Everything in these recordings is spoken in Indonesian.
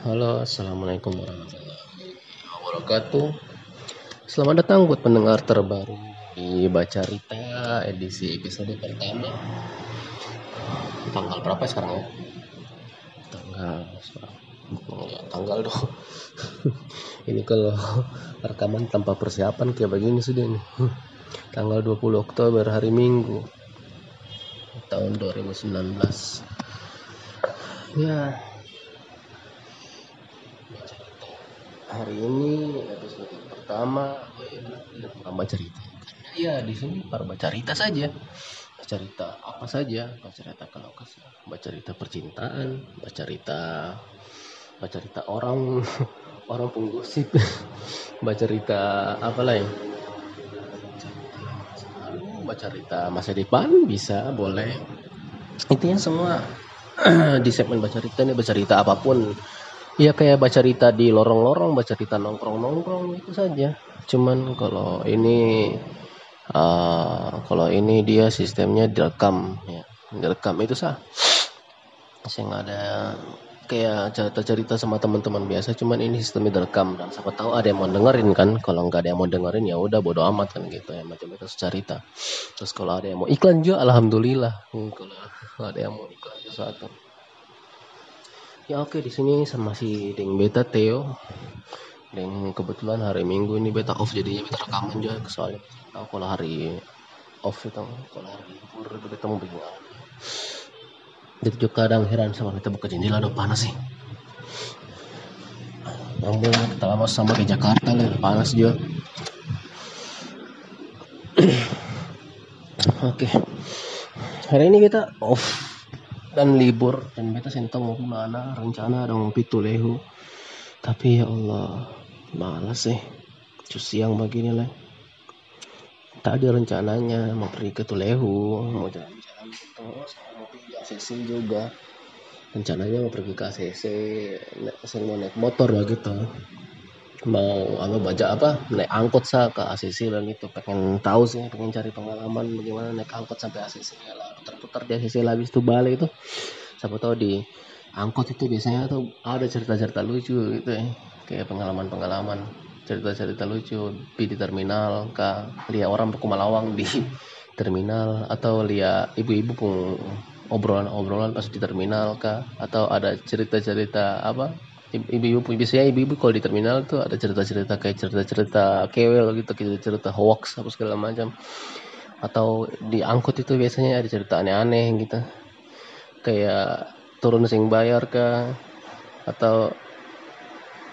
Halo, assalamualaikum warahmatullahi wabarakatuh. Selamat datang buat pendengar terbaru di Baca Rita edisi episode pertama. Tanggal berapa sekarang ya? Tanggal ya, tanggal dong. ini kalau rekaman tanpa persiapan kayak begini sudah nih. Tanggal 20 Oktober hari Minggu tahun 2019. Ya, hari ini episode pertama baca cerita. Karena ya di sini baca cerita saja. Baca cerita apa saja? Baca cerita kalau kesal baca cerita percintaan baca cerita baca cerita orang orang penggosip baca cerita apa lain? Baca cerita masa depan bisa boleh. Intinya semua di segmen baca cerita ini baca cerita apa pun ya kayak baca cerita di lorong-lorong baca cerita nongkrong-nongkrong itu saja. Cuman kalau ini uh, kalau ini dia sistemnya direkam ya. Direkam itu sah. Saya nggak ada kayak cerita-cerita sama teman-teman biasa cuman ini sistemnya direkam. Dan siapa tahu ada yang mau dengerin kan? Kalau nggak ada yang mau dengerin ya udah bodo amat kan gitu. Ya macam itu cerita. Terus kalau ada yang mau iklan juga alhamdulillah. Hmm, kalau ada yang mau iklan sesuatu Ya oke di sini sama si Deng Beta Theo. Deng kebetulan hari Minggu ini beta off jadinya beta rekaman juga soalnya tahu kalau hari off itu kalau hari libur beta mau bingung. Jadi juga kadang heran sama kita buka jendela udah panas sih. Namun kita lama sama ke Jakarta lah panas juga. Oke. Okay. Hari ini kita off dan libur. Dan beta sentong mau ke mana rencana dong pitu lehu. Tapi ya Allah malas sih. Cus siang begini lah tak ada rencananya mau pergi ke Tulehu mau jalan-jalan terus mau pergi ke ACC juga. Rencananya mau pergi ke ACC saya mau naik motor begitu mau apa baca apa? Naik angkot sah ke ACC begitu pengen tahu sih pengen cari pengalaman bagaimana naik angkot sampai ACC lah. Putar-putar di ACC lah itu balik itu. Siapa tahu di angkot itu biasanya tuh ada cerita-cerita lucu gitu ya. Kayak pengalaman-pengalaman cerita-cerita lucu di, terminal kah lihat orang Malawang di terminal atau lihat ibu-ibu pun obrolan-obrolan pas di terminal kah atau ada cerita-cerita apa ibu-ibu biasanya ibu-ibu kalau di terminal tuh ada cerita-cerita kayak cerita-cerita kewel gitu cerita-cerita hoax apa segala macam. Atau di angkot itu biasanya ada cerita aneh-aneh gitu. Kayak turun sing bayar ke atau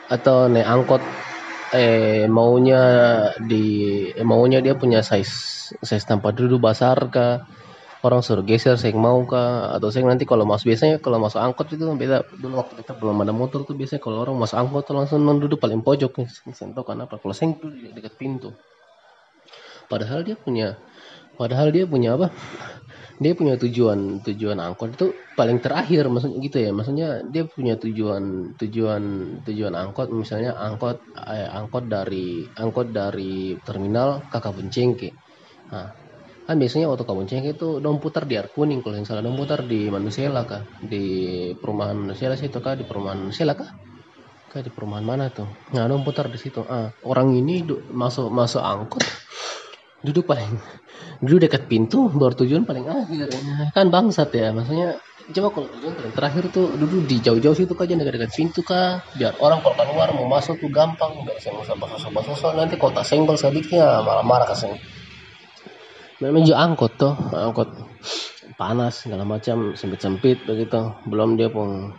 atau naik angkot eh maunya di eh, maunya dia punya size size tempat duduk besar ke orang suruh geser saya mau kah? Atau saya nanti kalau masuk biasanya kalau masuk angkot itu beda. Dulu waktu kita belum ada motor tuh biasanya kalau orang masuk angkot tuh langsung duduk paling pojok. Nih tahu kenapa. Kalau saya duduk di dekat pintu. Padahal dia punya padahal dia punya apa? Dia punya tujuan tujuan angkot itu paling terakhir. Maksudnya gitu ya. Maksudnya dia punya tujuan tujuan tujuan angkot. Misalnya angkot eh, angkot dari angkot dari terminal kakak bencengke. Nah kan biasanya waktu kamu cek itu dong putar di air kuning kalau yang salah dong putar di Manusela kah di perumahan Manusela situ kah di perumahan Manusela kah kah di perumahan mana tuh? Nah dong putar di situ. Ah orang ini masuk masuk angkot. Duduk paling duduk dekat pintu baru tujuan paling akhir. Kan bangsat ya maksudnya coba kalau tujuan terakhir tuh duduk di jauh-jauh situ aja dekat-dekat pintu kah biar orang kalau keluar mau masuk tuh gampang nggak usah basah-basah nanti kota senggol sedikitnya malah marah kasih menuju angkot tuh angkot panas segala macam sempit sempit begitu. Belum dia pun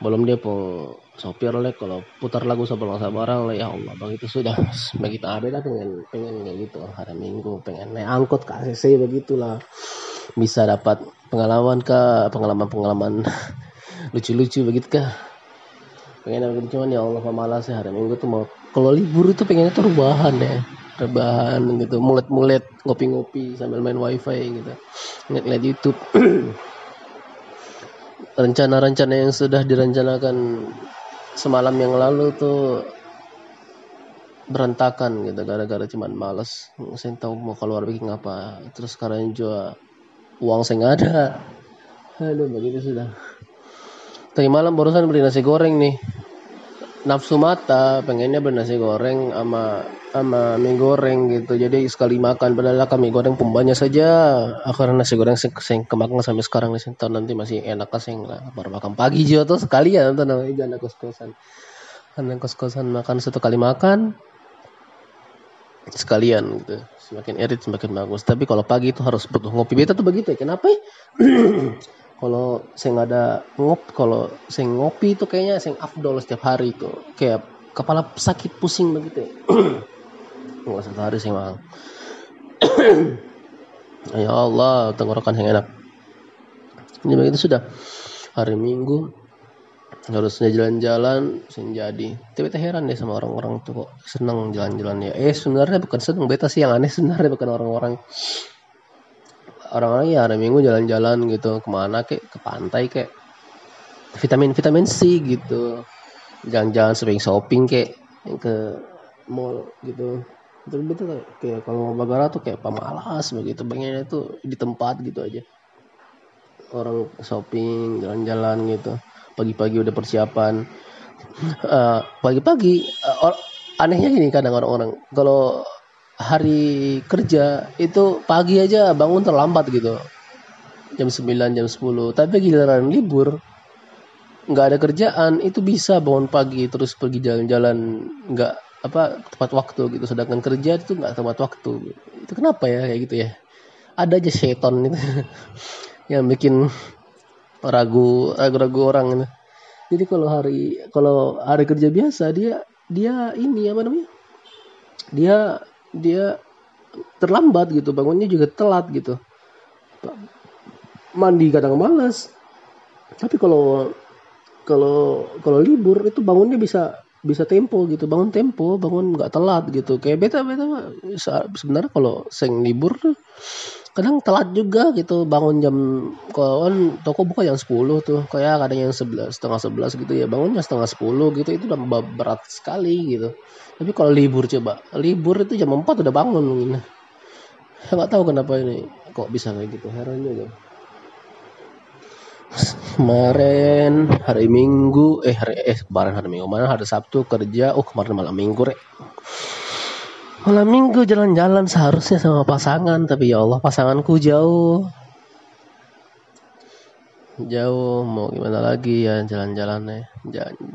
belum dia pun sopir lek kalau putar lagu sebelum barang lah ya Allah begitu sudah. Begitu ada lah pengen pengen kayak gitu. Hari minggu pengen naik angkot ke ACC begitulah. Bisa dapat pengalaman ke pengalaman pengalaman lucu-lucu begitu kah pengen begitu cuman ya Allah malas ya hari minggu tuh mau kalau libur itu pengennya tuh rubahan ya rebahan gitu mulet-mulet ngopi-ngopi sambil main wifi gitu. Ngeliat YouTube. Rencana-rencana yang sudah direncanakan semalam yang lalu tuh berantakan gitu gara-gara cuman males. Saya tahu mau keluar bikin apa. Terus sekarang juga uang saya nggak ada. Aduh begitu sudah. Tadi malam barusan beli nasi goreng nih. Nafsu mata pengennya bernasi goreng sama sama mie goreng gitu. Jadi sekali makan padahal kami goreng pembanya saja. Karena nasi goreng sing, sing kemakan sampai sekarang nih tahun nanti masih enak sing lah. Baru makan pagi juga tuh sekalian tuh namanya jangan kos kosan karena kos kosan makan satu kali makan sekalian gitu. Semakin erit semakin bagus. Tapi kalau pagi itu harus butuh ngopi. Beta tuh begitu ya. Kenapa ya? kalau nggak ada ngop kalau saya ngopi itu kayaknya saya afdol setiap hari itu kayak kepala sakit pusing begitu ya nggak satu hari saya mang. Ya Allah tenggorokan yang enak. Ini begitu sudah hari minggu. Harusnya jalan-jalan jadi. Tapi beta heran deh sama orang-orang tuh kok seneng jalan-jalan ya. Eh sebenarnya bukan seneng beta sih yang aneh sebenarnya bukan orang-orang. Orang-orang ya hari minggu jalan-jalan gitu ke mana kek? Ke pantai kek. Vitamin vitamin C gitu. Jangan-jangan sering shopping kek ke mall gitu tapi betul kayak kalau mau bagara tuh kayak pemalas begitu pengennya tuh di tempat gitu aja. Orang shopping jalan-jalan gitu pagi-pagi udah persiapan. Uh, pagi-pagi uh, anehnya gini kadang orang-orang kalau hari kerja itu pagi aja bangun terlambat gitu. Jam 9 jam 10 tapi giliran libur nggak ada kerjaan itu bisa bangun pagi terus pergi jalan-jalan nggak apa tepat waktu gitu. Sedangkan kerja itu nggak tepat waktu. Itu kenapa ya kayak gitu ya? Ada aja seton itu yang bikin ragu ragu-ragu orang ini jadi kalau hari kalau hari kerja biasa dia dia ini apa namanya? Dia dia terlambat gitu. Bangunnya juga telat gitu. Mandi kadang malas tapi kalau kalau kalau libur itu bangunnya bisa bisa tempo gitu bangun tempo bangun nggak telat gitu. Kayak beta beta sebenarnya kalau seng libur kadang telat juga gitu. Bangun jam kalau kan toko buka jam 10 tuh. Kayak kadang yang sebelas setengah sebelas gitu ya. Bangunnya setengah sepuluh gitu itu udah berat sekali gitu. Tapi kalau libur coba libur itu jam 4 udah bangun mungkin. Nggak tahu kenapa ini kok bisa kayak gitu. Heran juga kemarin hari minggu eh hari eh kemarin hari minggu kemarin hari sabtu kerja oh kemarin malam minggu rek Malam minggu jalan-jalan seharusnya sama pasangan, tapi ya Allah pasanganku jauh. Jauh, mau gimana lagi ya jalan-jalannya.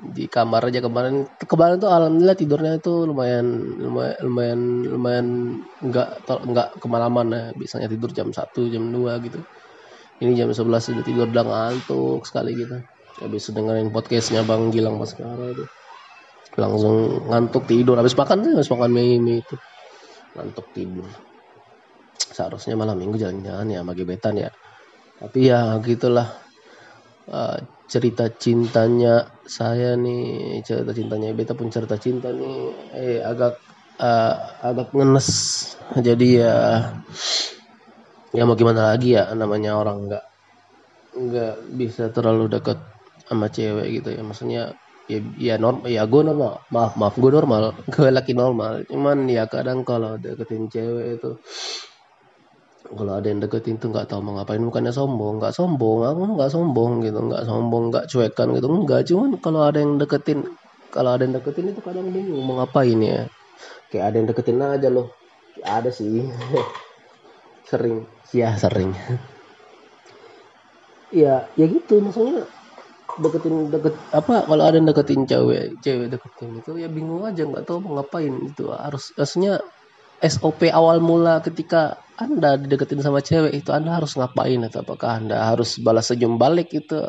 Di kamar aja kemarin, kemarin tuh alhamdulillah tidurnya itu lumayan, lumayan, lumayan, lumayan nggak nggak kemalaman ya. Biasanya tidur jam 1, jam 2 gitu. Ini jam 11 sudah tidur udah ngantuk sekali gitu. Habis dengerin podcastnya Bang Gilang Mas Kara itu. Langsung ngantuk tidur. Habis makan tuh habis makan mie, mie itu. Ngantuk tidur. Seharusnya malam minggu jalan-jalan ya sama gebetan ya. Tapi ya gitulah. Uh, cerita cintanya saya nih cerita cintanya beta pun cerita cinta nih eh agak uh, agak ngenes. Jadi ya ya mau gimana lagi ya namanya orang nggak nggak bisa terlalu dekat sama cewek gitu ya. Maksudnya ya ya normal ya gue normal. Maaf maaf gue normal. Gue laki normal. Cuman ya kadang kalau deketin cewek itu kalau ada yang deketin tuh nggak tahu mau ngapain. Bukannya sombong nggak sombong. Aku nggak sombong gitu nggak sombong nggak cuekan gitu. Nggak cuman kalau ada yang deketin kalau ada yang deketin itu kadang bingung mau ngapain ya. Kayak ada yang deketin aja loh. Ada sih sering. Ya sering. Ya ya gitu. Maksudnya deketin deket apa kalau ada yang deketin cewek cewek deketin itu ya bingung aja. Nggak tahu mau ngapain itu harus harusnya SOP awal mula ketika anda dideketin sama cewek itu anda harus ngapain atau apakah anda harus balas senyum balik itu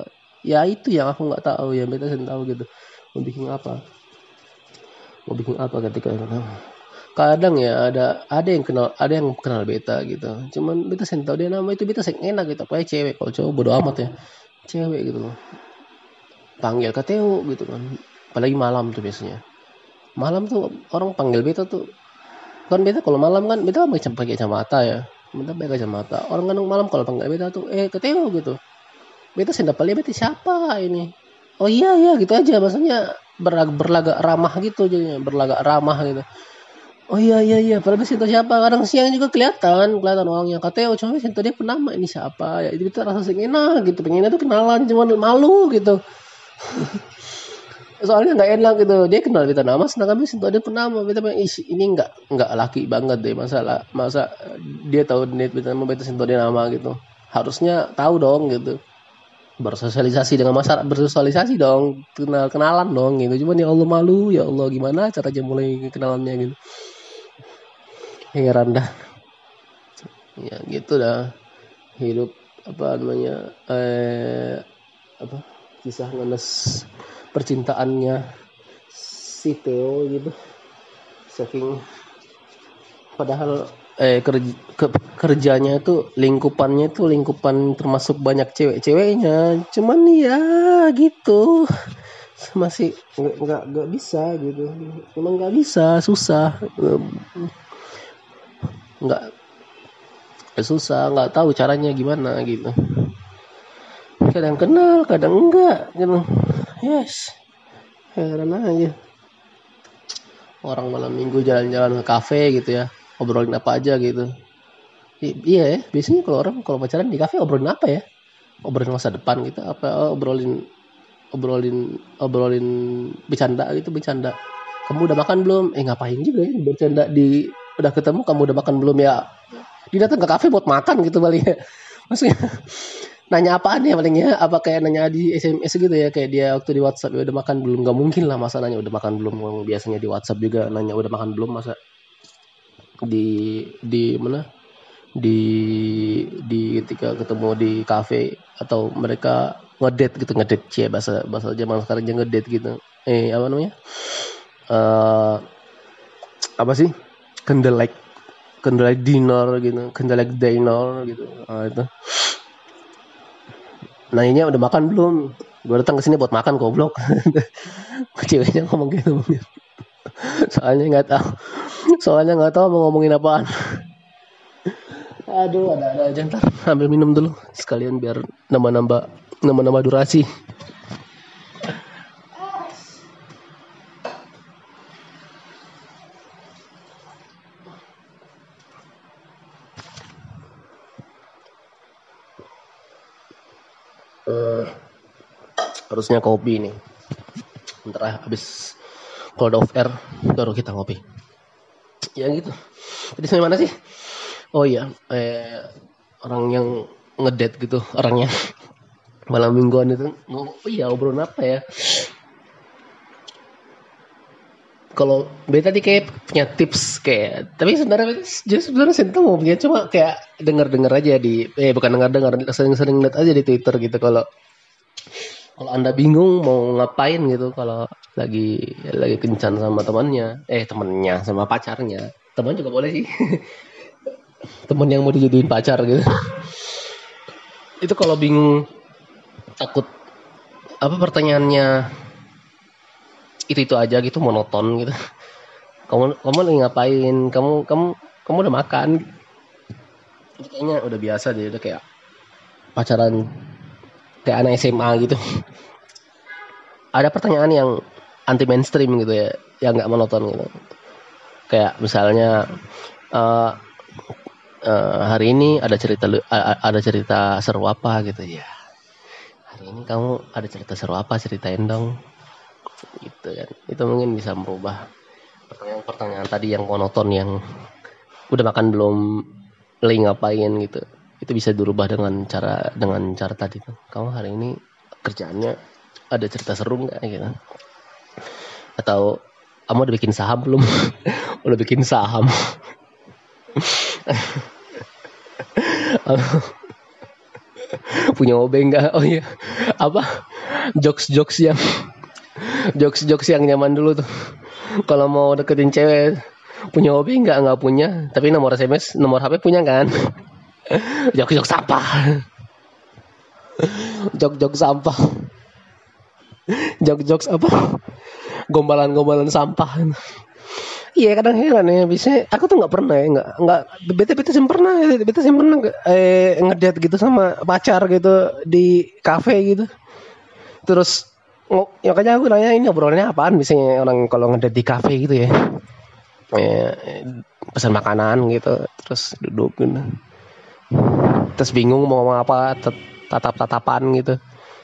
ya itu yang aku nggak tahu ya beta tahu gitu. Mau bikin apa? Mau bikin apa ketika itu kadang ya ada ada yang kenal ada yang kenal beta gitu. Cuman beta sih tahu dia nama itu beta sih enak gitu. Apa cewek kalau cowok bodo amat ya. Cewek gitu loh. Panggil KTU gitu kan. Apalagi malam tuh biasanya. Malam tuh orang panggil beta tuh kan beta kalau malam kan beta pakai pakai kacamata ya. Beta pakai kacamata. Orang kan malam kalau panggil beta tuh eh KTU gitu. Beta sih dapat beta siapa ini? Oh iya iya gitu aja. Maksudnya berlagak, berlagak ramah gitu jadinya. Berlagak ramah gitu Oh iya iya iya, padahal itu siapa? Kadang siang juga kelihatan, kelihatan orangnya. Katanya oh cuma Sinto dia penama ini siapa? Ya? Jadi kita rasa enak gitu, pengennya tuh kenalan, cuman malu gitu. soalnya nggak enak gitu. Dia kenal beta nama sedangkan beta dia penama beta bilang isi ini nggak nggak laki banget deh. Masalah masa dia tahu net beta nama beta sentuh dia nama gitu. Harusnya tahu dong gitu. Bersosialisasi dengan masyarakat bersosialisasi dong. Kenal kenalan dong gitu. Cuman ya Allah malu ya Allah gimana caranya mulai kenalannya gitu heran dah ya gitu dah. Hidup apa namanya eh apa kisah ngenes percintaannya si Theo gitu. Saking padahal eh kerja, ke, kerjanya itu lingkupannya itu lingkupan termasuk banyak cewek-ceweknya. Cuman ya gitu. Masih nggak nggak bisa gitu. Emang nggak bisa susah nggak. Susah nggak tahu caranya gimana gitu. Kadang kenal kadang enggak gitu. Yes. Heran aja. Orang malam minggu jalan-jalan ke kafe gitu ya. Obrolin apa aja gitu. I iya ya biasanya kalau orang kalau pacaran di kafe obrolin apa ya? Obrolin masa depan gitu apa oh, obrolin obrolin obrolin bercanda gitu bercanda. Kamu udah makan belum? Eh ngapain juga ya bercanda di udah ketemu kamu udah makan belum ya? Dia datang ke kafe buat makan gitu paling ya maksudnya nanya apaan ya palingnya apa kayak nanya di SMS gitu ya? Kayak dia waktu di WhatsApp ya udah makan belum. Nggak mungkin lah masa nanya udah makan belum? Biasanya di WhatsApp juga nanya udah makan belum? Masa di di mana? Di di ketika ketemu di kafe atau mereka ngedate gitu ngedate cie bahasa bahasa zaman sekarang jangan ngedate gitu. Eh apa namanya? Uh, apa sih candlelight candlelight dinner gitu candlelight dinner gitu. Uh, itu. Nanya udah makan belum? Gue datang ke sini buat makan goblok. Ceweknya ngomong gitu. Soalnya nggak tahu. Soalnya nggak tahu mau ngomongin apaan. Aduh ada ada aja ntar. Ambil minum dulu sekalian biar nambah-nambah nambah-nambah durasi harusnya kopi nih. Ntar ah, habis cold of air baru kita ngopi. Ya gitu. Jadi sampai mana sih? Oh iya eh, orang yang ngedet gitu orangnya. Malam mingguan itu oh iya obrolan apa ya? Kalau beta tadi kayak punya tips kayak tapi sebenarnya jadi sebenarnya saya mau punya cuma kayak dengar dengar aja di eh bukan dengar dengar sering sering lihat aja di twitter gitu kalau kalau anda bingung mau ngapain gitu kalau lagi lagi kencan sama temannya eh temennya sama pacarnya teman juga boleh sih. Temen yang mau dijadiin pacar gitu. Itu kalau bingung takut apa pertanyaannya itu itu aja gitu monoton gitu. Kamu kamu lagi ngapain? Kamu kamu kamu udah makan? Kayaknya udah biasa deh udah kayak pacaran kayak anak SMA gitu. Ada pertanyaan yang anti mainstream gitu ya yang nggak monoton gitu. Kayak misalnya uh, uh, hari ini ada cerita uh, ada cerita seru apa gitu ya. Hari ini kamu ada cerita seru apa ceritain dong. Gitu kan. Itu mungkin bisa merubah pertanyaan-pertanyaan tadi yang monoton yang udah makan belum lagi ngapain gitu itu bisa dirubah dengan cara dengan cara tadi tuh kamu hari ini kerjaannya ada cerita seru nggak? Gitu. Atau kamu udah bikin saham belum? Udah bikin saham. Punya obeng nggak? Oh iya. Apa? Jokes jokes yang jokes jokes yang nyaman dulu tuh. Kalau mau deketin cewek punya hobi nggak? Nggak punya. Tapi nomor sms nomor hp punya kan jok-jok sampah. Jok-jok sampah. Jok-jok apa gombalan-gombalan sampah. Iya kadang heran ya bisa aku tuh nggak pernah ya nggak nggak bete bete sih pernah bete sih pernah eh ngedate gitu sama pacar gitu di kafe gitu. Terus ya kayaknya aku nanya ini obrolannya apaan misalnya orang kalau ngedate di kafe gitu ya. Eh, pesan makanan gitu terus duduk gitu terus bingung mau ngomong apa tatap tatapan gitu.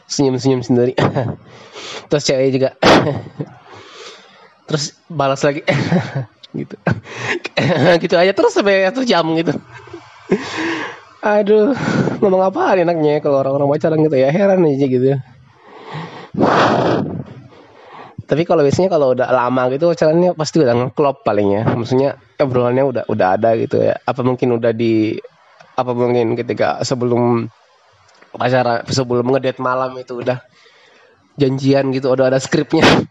Senyum-senyum sendiri. Terus cewek juga. Terus balas lagi. Gitu. Gitu aja terus sampai satu jam gitu. Aduh ngomong apa enaknya kalau orang-orang pacaran gitu ya? Heran aja gitu. Tapi kalau biasanya kalau udah lama gitu pacarannya pasti udah ngeklop paling ya. Maksudnya obrolannya udah udah ada gitu ya. Apa mungkin udah di apa mungkin ketika sebelum pacaran sebelum ngedet malam itu udah janjian gitu udah ada skripnya.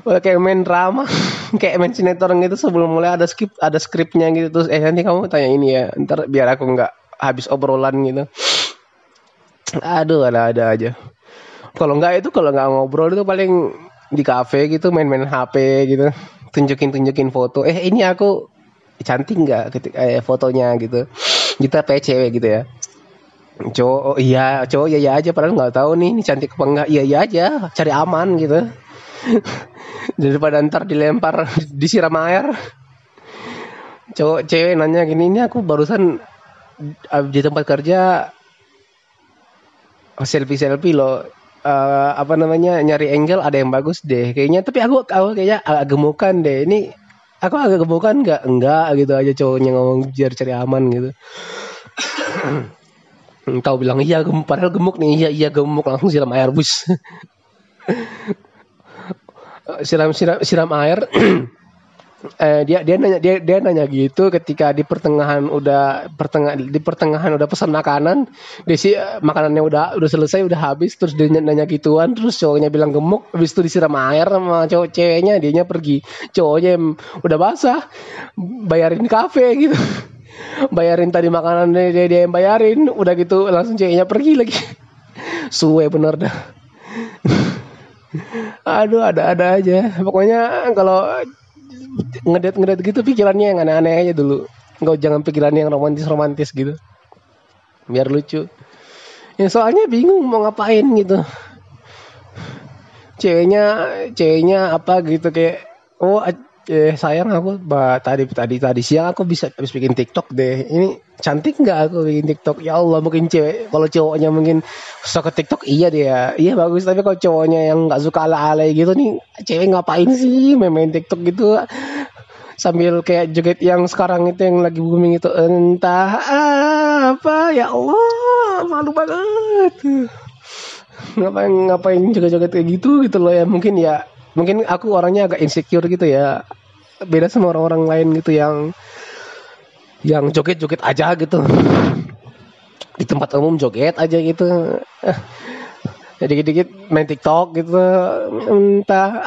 Udah kayak main drama kayak main sinetron gitu sebelum mulai ada skrip ada skripnya gitu. Terus eh nanti kamu tanya ini ya ntar biar aku nggak habis obrolan gitu. Aduh ada ada aja. Kalau nggak itu kalau nggak ngobrol itu paling di kafe gitu main-main HP gitu tunjukin tunjukin foto. Eh ini aku cantik nggak ketika eh, fotonya gitu. Kita PCW gitu ya. Cowok oh, iya cowok iya iya aja. Padahal nggak tahu nih ini cantik apa enggak iya iya aja. Cari aman gitu. Daripada ntar dilempar disiram air. Cowok cewek nanya gini ini aku barusan di tempat kerja selfie selfie loh. Uh, apa namanya nyari angle ada yang bagus deh. Kayaknya tapi aku aku kayaknya agak gemukan deh. Ini aku agak gemukan nggak enggak gitu aja cowoknya ngomong biar cari aman gitu. Tahu bilang iya gemuk padahal gemuk nih. Iya iya gemuk. Langsung siram air bus. Siram siram siram air eh, dia dia nanya dia dia nanya gitu ketika di pertengahan udah pertengah di pertengahan udah pesan makanan dia sih eh, makanannya udah udah selesai udah habis terus dia nanya gituan terus cowoknya bilang gemuk habis itu disiram air sama cowok ceweknya dianya pergi. Cowoknya udah basah bayarin kafe gitu. Bayarin tadi makanan dia, dia yang bayarin udah gitu langsung ceweknya pergi lagi. Suwe bener dah. Aduh ada ada aja. Pokoknya kalau ngedet ngedet gitu pikirannya yang aneh-aneh aja dulu. Nggak jangan pikirannya yang romantis romantis gitu. Biar lucu. Ya soalnya bingung mau ngapain gitu. Ceweknya ceweknya apa gitu kayak oh eh sayang aku bah, tadi tadi tadi siang aku bisa habis bikin TikTok deh. Ini cantik nggak aku bikin TikTok? Ya Allah mungkin cewek kalau cowoknya mungkin suka ke TikTok iya dia. Iya bagus tapi kalau cowoknya yang nggak suka ala-ala gitu nih cewek ngapain sih main, main TikTok gitu sambil kayak joget yang sekarang itu yang lagi booming itu entah apa ya Allah malu banget ngapain ngapain joget-joget kayak gitu gitu loh ya mungkin ya mungkin aku orangnya agak insecure gitu ya beda sama orang-orang lain gitu yang yang joget-joget aja gitu. Di tempat umum joget aja gitu. Ya dikit-dikit main TikTok gitu. Entah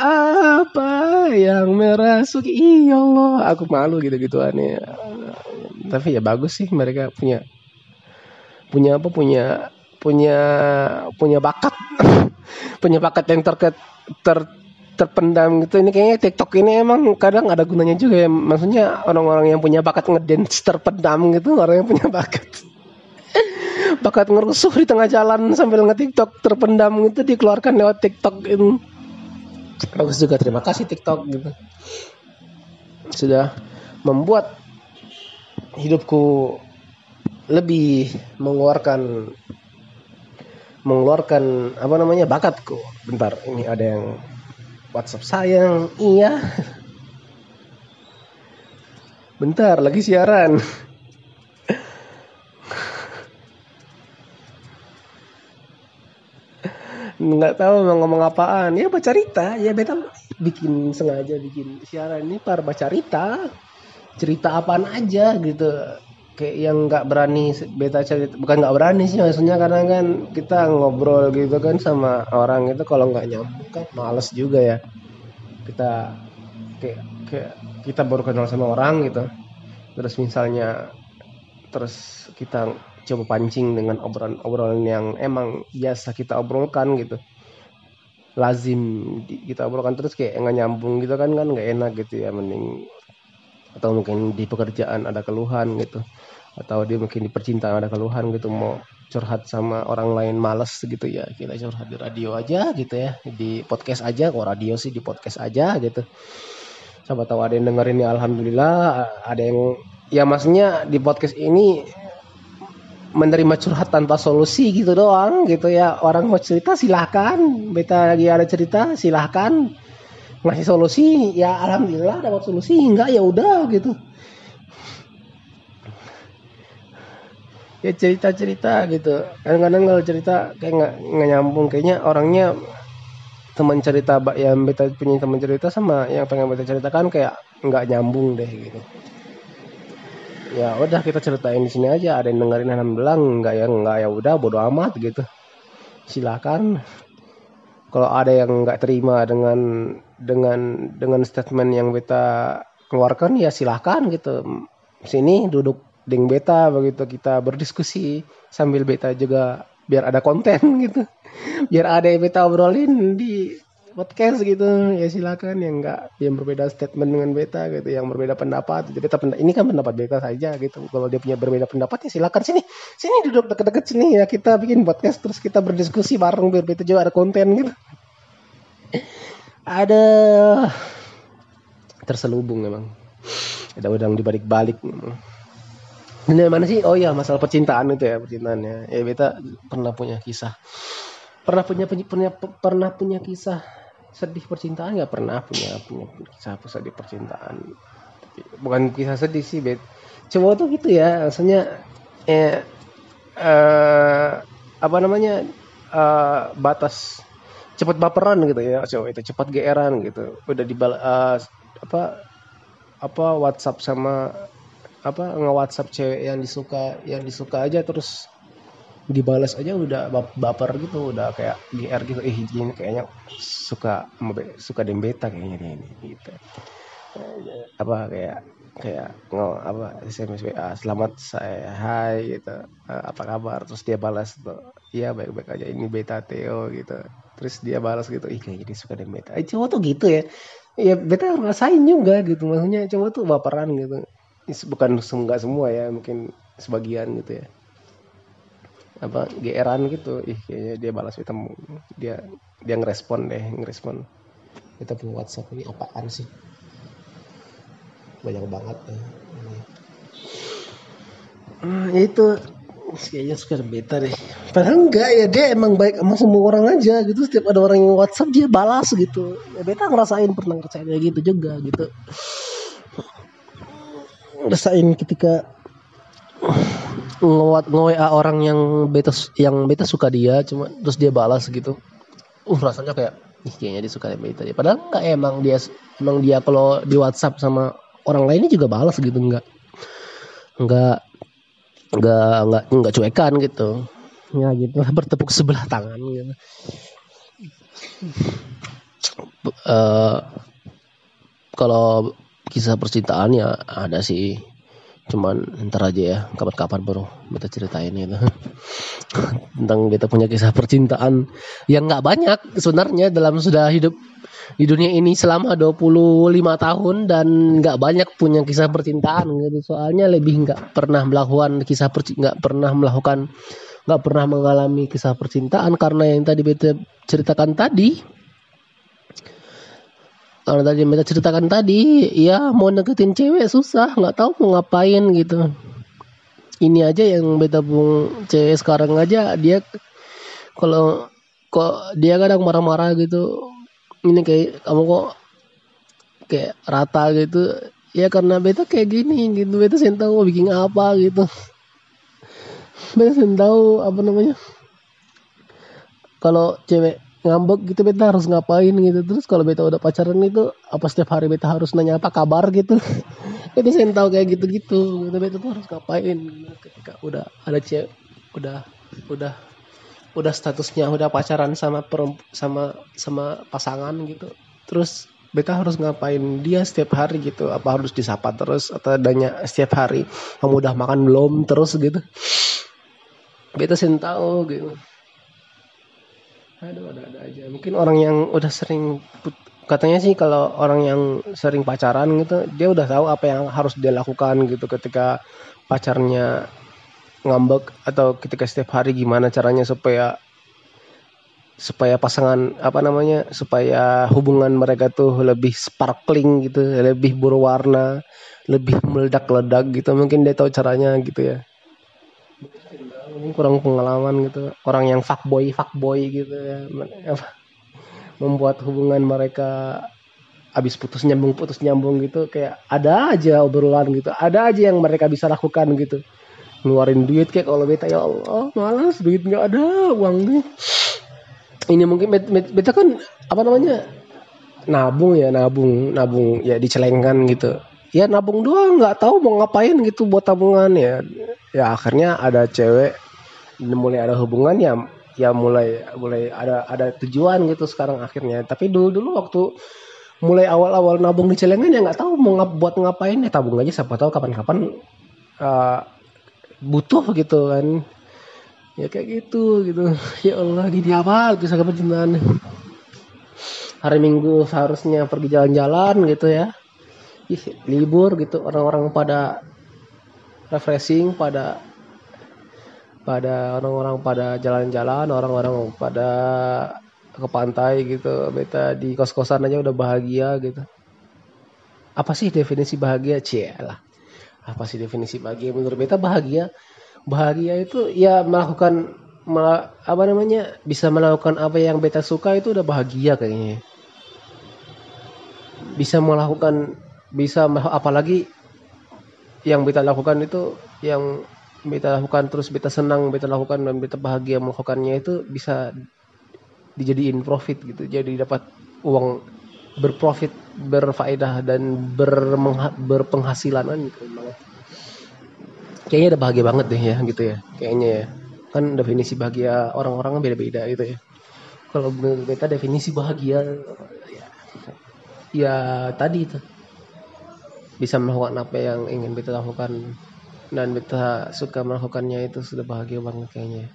apa yang merasuki iya Allah. Aku malu gitu gituan ya. Tapi ya bagus sih mereka punya punya apa punya punya punya bakat. Punya bakat yang terket ter terpendam gitu. Ini kayaknya TikTok ini emang kadang ada gunanya juga ya. Maksudnya orang-orang yang punya bakat ngedance terpendam gitu orang yang punya bakat. Bakat ngerusuh di tengah jalan sambil nge-TikTok terpendam gitu dikeluarkan lewat TikTok itu bagus juga terima kasih TikTok gitu. Sudah membuat hidupku lebih mengeluarkan mengeluarkan apa namanya bakatku. Bentar ini ada yang WhatsApp sayang, iya. Bentar, lagi siaran. nggak tahu mau ngomong apaan. Ya baca cerita. Ya beta bikin sengaja bikin siaran ini par baca cerita. Cerita apaan aja gitu kayak yang nggak berani beta cerita bukan nggak berani sih maksudnya karena kan kita ngobrol gitu kan sama orang itu kalau nggak nyambung kan males juga ya. Kita kayak kayak kita baru kenal sama orang gitu. Terus misalnya terus kita coba pancing dengan obrolan-obrolan yang emang biasa kita obrolkan gitu. Lazim kita obrolkan terus kayak nggak nyambung gitu kan kan nggak enak gitu ya mending atau mungkin di pekerjaan ada keluhan gitu. Atau dia mungkin di percintaan ada keluhan gitu mau curhat sama orang lain males gitu ya kita curhat di radio aja gitu ya. Di podcast aja kok radio sih di podcast aja gitu. Siapa tahu ada yang dengerin ya alhamdulillah ada yang ya maksudnya di podcast ini menerima curhat tanpa solusi gitu doang gitu ya. Orang mau cerita silahkan beta lagi ada cerita silahkan ngasih solusi ya alhamdulillah dapat solusi enggak ya udah gitu. Ya cerita cerita gitu. Kadang-kadang kalau cerita kayak nggak nggak nyambung kayaknya orangnya teman cerita yang beta punya teman cerita sama yang pengen beta ceritakan kayak nggak nyambung deh gitu. Ya udah kita ceritain di sini aja. Ada yang dengerin alhamdulillah nggak ya nggak ya udah bodo amat gitu. Silakan. Kalau ada yang nggak terima dengan dengan dengan statement yang beta keluarkan ya silahkan gitu. Sini duduk ding beta begitu kita berdiskusi sambil beta juga biar ada konten gitu. Biar ada yang beta obrolin di podcast gitu. Ya silakan yang enggak yang berbeda statement dengan beta gitu yang berbeda pendapat. Jadi beta ini kan pendapat beta saja gitu. Kalau dia punya berbeda pendapat ya silakan sini. Sini duduk deket-deket sini ya kita bikin podcast terus kita berdiskusi bareng biar beta juga ada konten gitu ada terselubung memang ada udang di balik-balik ini mana sih? Oh ya masalah percintaan itu ya percintaannya. Ya beta pernah punya kisah. Pernah punya punya pernah punya kisah sedih percintaan? Nggak pernah punya punya kisah sedih percintaan. Bukan kisah sedih sih bet. Cowok tuh gitu ya rasanya eh, uh, apa namanya uh, batas cepat baperan gitu ya. Cowok itu cepat geeran gitu. Udah di uh, apa apa WhatsApp sama apa nge WhatsApp cewek yang disuka yang disuka aja terus dibalas aja udah baper gitu. Udah kayak GR gitu. Eh ini kayaknya suka suka dembeta kayaknya ini gitu. Apa kayak kayak ngo apa SMS WA selamat saya hai gitu. Eh, apa kabar? Terus dia balas tuh iya baik baik aja ini beta Theo gitu. Terus dia balas gitu ih kayaknya dia suka dembeta eh cowok tuh gitu ya. Ya beta ngerasain juga gitu maksudnya cowok tuh baperan gitu. Bukan nggak semua ya mungkin sebagian gitu ya. Apa geran gitu ih kayaknya dia balas kita dia dia ngerespon deh ngerespon. Kita punya WhatsApp ini apaan sih banyak banget. Hmm, itu kayaknya suka beta deh. Padahal enggak ya dia emang baik sama semua orang aja gitu. Setiap ada orang yang WhatsApp dia balas gitu. Ya beta ngerasain pernah ngerasain kayak gitu juga gitu. Ngerasain ketika nge WA orang yang beta yang beta suka dia cuma terus dia balas gitu. Uh rasanya kayak ih kayaknya dia suka beta padahal enggak emang dia emang dia kalau di WhatsApp sama orang lainnya juga balas gitu enggak enggak enggak enggak enggak cuekan gitu. Ya gitu bertepuk sebelah tangan gitu. Uh, kalau kisah percintaan ya ada sih. Cuman ntar aja ya kapan-kapan baru kita ceritain itu tentang kita punya kisah percintaan yang nggak banyak sebenarnya dalam sudah hidup di dunia ini selama 25 tahun dan nggak banyak punya kisah percintaan gitu. Soalnya lebih nggak pernah melakukan kisah nggak pernah melakukan nggak pernah mengalami kisah percintaan. Karena yang tadi beta ceritakan tadi kalau tadi mereka ceritakan tadi ya mau deketin cewek susah nggak tahu mau ngapain gitu. Ini aja yang beta pun cewek sekarang aja dia kalau kok dia kadang marah-marah gitu ini kayak kamu kok kayak rata gitu. Ya karena beta kayak gini gitu. Beta sen tahu bikin apa gitu. Beta sen tahu apa namanya. Kalau cewek ngambek gitu beta harus ngapain gitu. Terus kalau beta udah pacaran itu apa setiap hari beta harus nanya apa kabar gitu? Itu saya tahu kayak gitu gitu gitu beta tuh harus ngapain? Ketika udah ada cewek udah udah udah statusnya udah pacaran sama peremp sama sama pasangan gitu. Terus beta harus ngapain dia setiap hari gitu? Apa harus disapa terus? Atau adanya setiap hari kamu udah makan belum? terus gitu. Beta sen tahu gitu. Aduh ada-ada aja. Mungkin orang yang udah sering katanya sih kalau orang yang sering pacaran gitu dia udah tahu apa yang harus dia lakukan gitu ketika pacarnya ngambek atau ketika setiap hari gimana caranya supaya supaya pasangan apa namanya supaya hubungan mereka tuh lebih sparkling gitu lebih berwarna lebih meledak-ledak gitu. Mungkin dia tahu caranya gitu ya. Kurang pengalaman gitu. Orang yang fuckboy fuckboy gitu ya. Membuat hubungan mereka habis putus nyambung putus nyambung gitu. Kayak ada aja obrolan gitu. Ada aja yang mereka bisa lakukan gitu ngeluarin duit kayak kalau beta ya Allah malas duit nggak ada uangnya ini mungkin beta kan apa namanya nabung ya nabung nabung ya dicelengkan gitu. Ya nabung doang nggak tahu mau ngapain gitu buat tabungan ya. Ya akhirnya ada cewek mulai ada hubungan ya ya mulai mulai ada ada tujuan gitu sekarang akhirnya. Tapi dulu dulu waktu mulai awal-awal nabung di celengan ya nggak tahu mau ngap, buat ngapain ya tabung aja siapa tahu kapan-kapan uh, butuh gitu kan. Ya kayak gitu gitu. Ya Allah gini apa? Bisa kepentingan hari Minggu seharusnya pergi jalan-jalan gitu ya. Ih, libur gitu. Orang-orang pada refreshing pada pada orang-orang pada jalan-jalan orang-orang pada ke pantai gitu. Beta di kos-kosan aja udah bahagia gitu. Apa sih definisi bahagia? Cie lah apa sih definisi bahagia? Menurut beta bahagia. Bahagia itu ya melakukan apa namanya bisa melakukan apa yang beta suka itu udah bahagia kayaknya. Bisa melakukan bisa apalagi yang beta lakukan itu yang beta lakukan terus beta senang beta lakukan dan beta bahagia melakukannya itu bisa dijadiin profit gitu. Jadi dapat uang berprofit berfaedah dan berpenghasilan gitu kayaknya udah bahagia banget deh ya gitu ya kayaknya ya. Kan definisi bahagia orang-orang kan beda-beda gitu ya. Kalau beta definisi bahagia ya, ya tadi itu. Bisa melakukan apa yang ingin kita lakukan dan kita suka melakukannya itu sudah bahagia banget kayaknya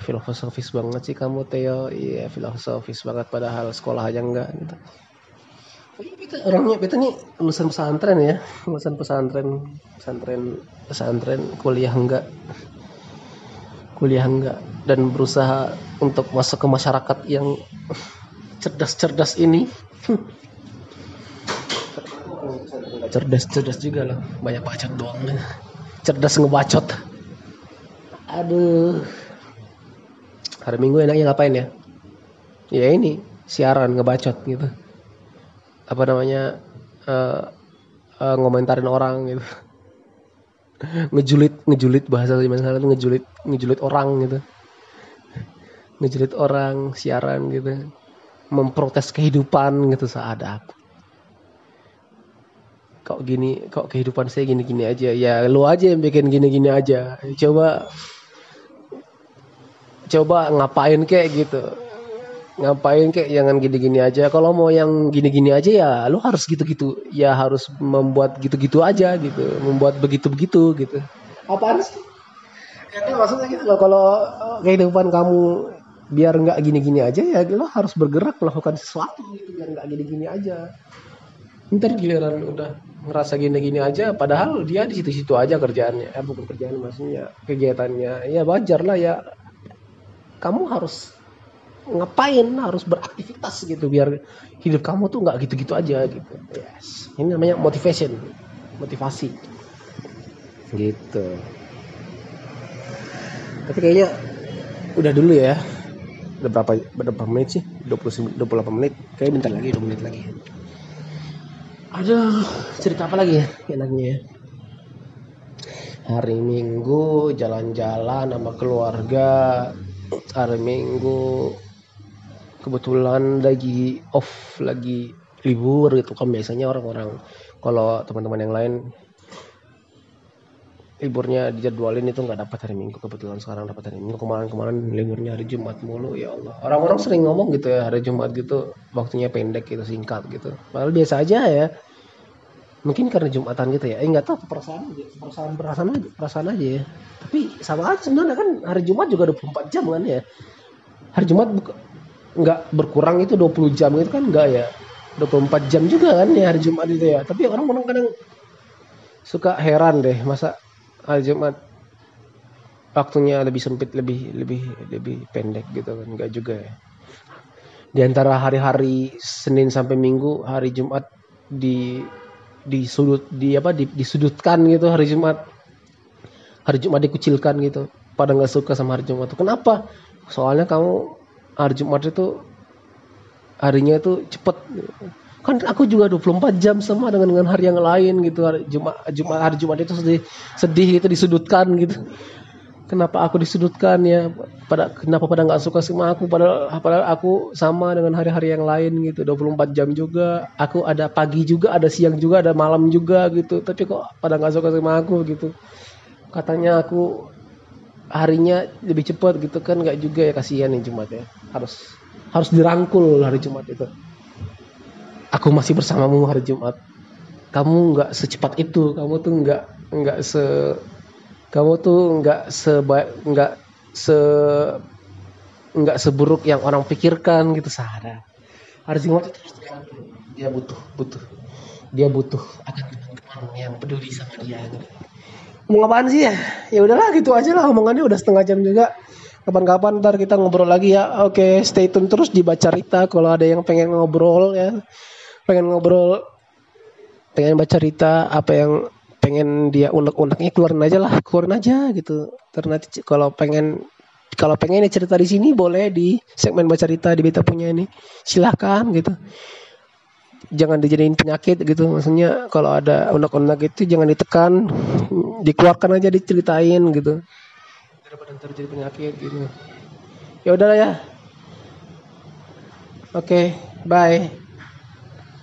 filosofis banget sih kamu Theo. Iya filosofis banget padahal sekolah aja enggak gitu. Kita orangnya kita nih lulusan pesantren ya lulusan pesantren pesantren pesantren kuliah enggak. Kuliah enggak dan berusaha untuk masuk ke masyarakat yang cerdas-cerdas ini. Cerdas cerdas juga loh banyak bacot doang cerdas ngebacot. Aduh hari minggu enaknya ngapain ya? Ya ini siaran ngebacot gitu. Apa namanya uh, uh, ngomentarin orang gitu. Ngejulit ngejulit bahasa zaman sekarang tuh ngejulit ngejulit orang gitu. Ngejulit orang siaran gitu. Memprotes kehidupan gitu seadap kok gini kok kehidupan saya gini-gini aja? Ya lu aja yang bikin gini-gini aja. Coba coba ngapain kayak gitu. Ngapain kayak jangan gini-gini aja. Kalau mau yang gini-gini aja ya lu harus gitu-gitu. Ya harus membuat gitu-gitu aja gitu. Membuat begitu-begitu gitu. Apaan sih? Itu maksudnya gitu loh. Kalau kehidupan kamu biar nggak gini-gini aja ya lo harus bergerak melakukan sesuatu gitu biar nggak gini-gini aja. Ntar giliran udah ngerasa gini-gini aja padahal dia di situ-situ aja kerjaannya. Eh bukan kerjaan maksudnya kegiatannya. Ya wajar lah ya kamu harus ngapain? Harus beraktivitas gitu biar hidup kamu tuh nggak gitu-gitu aja gitu. Yes. Ini namanya motivation motivasi. Gitu. Tapi kayaknya udah dulu ya. Udah berapa berapa menit sih? 20 28 menit. Kayak bentar lagi 2 menit lagi. Aduh, cerita apa lagi ya enaknya ya? Hari Minggu jalan-jalan sama keluarga. Hari Minggu kebetulan lagi off, lagi libur gitu kan biasanya orang-orang. Kalau teman-teman yang lain liburnya dijadwalin itu nggak dapat hari Minggu. Kebetulan sekarang dapat hari Minggu. Kemarin-kemarin liburnya hari Jumat mulu ya Allah. Orang-orang sering ngomong gitu ya hari Jumat gitu waktunya pendek gitu singkat gitu. Padahal biasa aja ya mungkin karena Jumatan gitu ya. Eh nggak tahu perasaan perasaan perasaan aja. Perasaan aja ya. Tapi sama aja sebenarnya kan hari Jumat juga 24 jam kan ya. Hari Jumat nggak berkurang itu 20 jam gitu kan enggak ya. 24 jam juga kan ya hari Jumat itu ya. Tapi orang-orang kadang suka heran deh masa hari Jumat waktunya lebih sempit lebih lebih lebih pendek gitu kan. Enggak juga ya. Di antara hari-hari Senin sampai Minggu hari Jumat di di sudut di apa di, disudutkan gitu hari Jumat. Hari Jumat dikucilkan gitu. Pada nggak suka sama hari Jumat tuh. Kenapa? Soalnya kamu hari Jumat itu harinya itu cepet. Kan aku juga 24 jam sama dengan dengan hari yang lain gitu. Hari Jumat Jumat hari Jumat itu sedih sedih itu disudutkan gitu kenapa aku disudutkan ya? Pada kenapa pada nggak suka sama aku? Padahal padahal aku sama dengan hari-hari yang lain gitu. 24 jam juga. Aku ada pagi juga ada siang juga ada malam juga gitu. Tapi kok pada nggak suka sama aku gitu? Katanya aku harinya lebih cepat gitu kan? Nggak juga ya kasihan nih Jumat ya. Harus harus dirangkul hari Jumat itu. Aku masih bersamamu hari Jumat. Kamu nggak secepat itu. Kamu tuh nggak nggak se kamu tuh nggak sebaik nggak se nggak seburuk yang orang pikirkan gitu Sarah. Hari Jumat itu dia butuh butuh. Dia butuh akan teman-teman yang peduli sama dia. Gitu. ngomong apaan sih ya? Ya udahlah gitu aja lah. Omongannya udah setengah jam juga. Kapan-kapan ntar kita ngobrol lagi ya. Oke stay tune terus di baca Rita kalau ada yang pengen ngobrol ya. Pengen ngobrol pengen baca cerita apa yang pengen dia unek-uneknya keluarin aja lah keluarin aja gitu. Karena kalau pengen kalau pengen cerita di sini boleh di segmen baca cerita di beta punya ini. Silahkan gitu. Jangan dijadiin penyakit gitu. Maksudnya kalau ada unek-unek itu jangan ditekan. Dikeluarkan aja diceritain gitu. Daripada ntar jadi penyakit gitu. Ya udahlah ya. Oke okay, bye